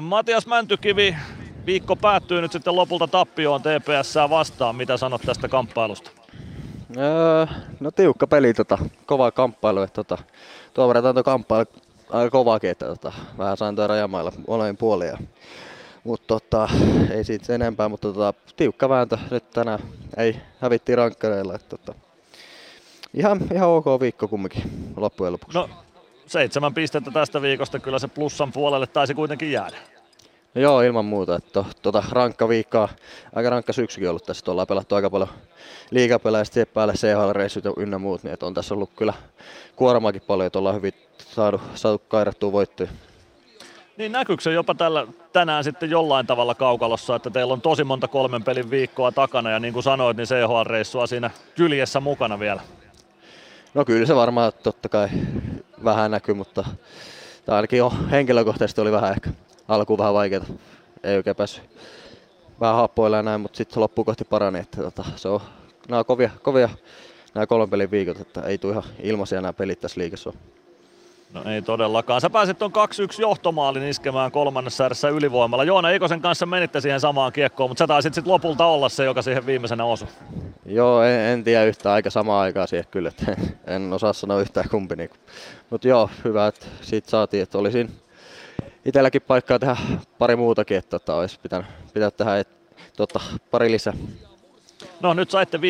Matias Mäntykivi, viikko päättyy nyt sitten lopulta tappioon TPS vastaan. Mitä sanot tästä kamppailusta? Öö, no tiukka peli, tota, kova kamppailu. Että, tota, tuo verran tuo kamppailu aika kovaakin, että tota, vähän sain tuoda rajamailla molemmin puolia. Mutta tota, ei siitä sen enempää, mutta tota, tiukka vääntö nyt tänään. Ei hävitti rankkareilla. Tota, ihan, ihan ok viikko kumminkin loppujen lopuksi. No, seitsemän pistettä tästä viikosta, kyllä se plussan puolelle taisi kuitenkin jäädä. No joo, ilman muuta. Että tota, rankka viikkoa, aika rankka syksykin ollut tässä. Ollaan pelattu aika paljon liigapelejä ja päälle CHL-reissut ynnä muut. Niin että on tässä ollut kyllä kuormaakin paljon, että ollaan hyvin saatu, saatu kairattua voittoja. Niin näkyykö se jopa tällä, tänään sitten jollain tavalla kaukalossa, että teillä on tosi monta kolmen pelin viikkoa takana ja niin kuin sanoit, niin CHL-reissua siinä kyljessä mukana vielä? No kyllä se varmaan totta kai vähän näkyy, mutta tämä ainakin jo henkilökohtaisesti oli vähän ehkä alkuun vähän vaikeaa. Ei oikein päässyt vähän happoilla ja näin, mutta sitten loppuun kohti parani. Että tota, se on, nämä on kovia, kovia nämä kolmen pelin viikot, että ei tule ihan ilmaisia nämä pelit tässä liikassa No ei todellakaan. Sä pääsit tuon 2-1 johtomaalin iskemään kolmannessa ääressä ylivoimalla. Joona Ikosen kanssa menitte siihen samaan kiekkoon, mutta sä taisit sitten lopulta olla se, joka siihen viimeisenä osui. Joo, en, en tiedä yhtään aika samaa aikaa siihen kyllä, että en osaa sanoa yhtään kumpi. Niin. Mutta joo, hyvä, että siitä saatiin, että olisin itselläkin paikkaa tehdä pari muutakin, että tota, olisi pitänyt, pitänyt tehdä et, tota, pari lisää. No nyt saitte 5-3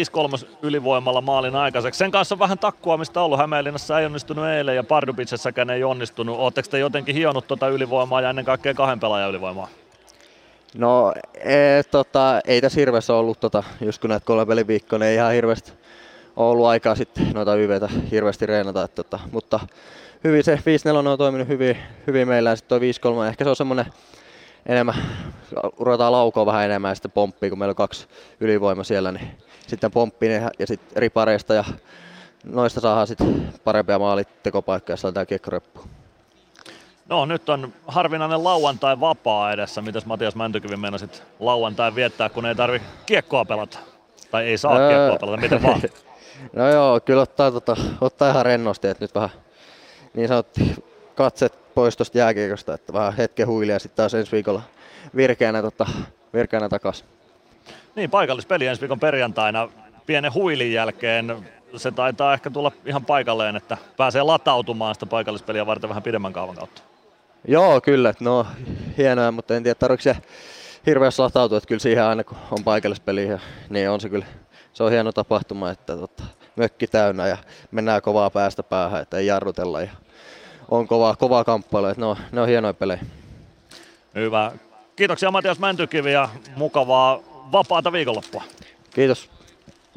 ylivoimalla maalin aikaiseksi. Sen kanssa vähän takkuamista ollut. Hämeenlinnassa ei onnistunut eilen ja Pardubitsessäkään ei onnistunut. Oletteko te jotenkin hionut tuota ylivoimaa ja ennen kaikkea kahden pelaajan ylivoimaa? No e, tota, ei tässä hirveästi ollut, tota, just kun näitä kolme peliviikkoa, niin ei ihan hirveästi ollut aikaa sitten noita YVtä hirveästi reenata. Että, tota, mutta hyvin se 5-4 on toiminut hyvin, hyvin meillä ja sitten 5-3 ehkä se on semmoinen enemmän, ruvetaan laukoa vähän enemmän ja sitten pomppii, kun meillä on kaksi ylivoima siellä, niin sitten pomppii ne ja sitten ripareista ja noista saadaan sitten parempia maalit-tekopaikkoja ja saadaan kiekko No nyt on harvinainen lauantai vapaa edessä. Mitäs Matias Mäntykivi meinasit lauantai viettää, kun ei tarvi kiekkoa pelata? Tai ei saa öö... kiekkoa pelata, miten vaan? no joo, kyllä ottaa, tota, ottaa ihan rennosti, että nyt vähän niin sanotti katset pois tuosta jääkiekosta, että vähän hetken huilia sitten taas ensi viikolla virkeänä, tota, virkeänä takaisin. Niin, paikallispeli ensi viikon perjantaina pienen huilin jälkeen. Se taitaa ehkä tulla ihan paikalleen, että pääsee latautumaan sitä paikallispeliä varten vähän pidemmän kaavan kautta. Joo, kyllä. No, hienoa, mutta en tiedä, tarvitse se hirveästi latautua, että kyllä siihen aina kun on paikallispeli, niin on se kyllä, se on hieno tapahtuma, että tota, mökki täynnä ja mennään kovaa päästä päähän, että ei jarrutella ja on kovaa, kovaa kamppailu, että ne on, ne on hienoja pelejä. Hyvä. Kiitoksia Matias Mäntykivi ja mukavaa vapaata viikonloppua. Kiitos.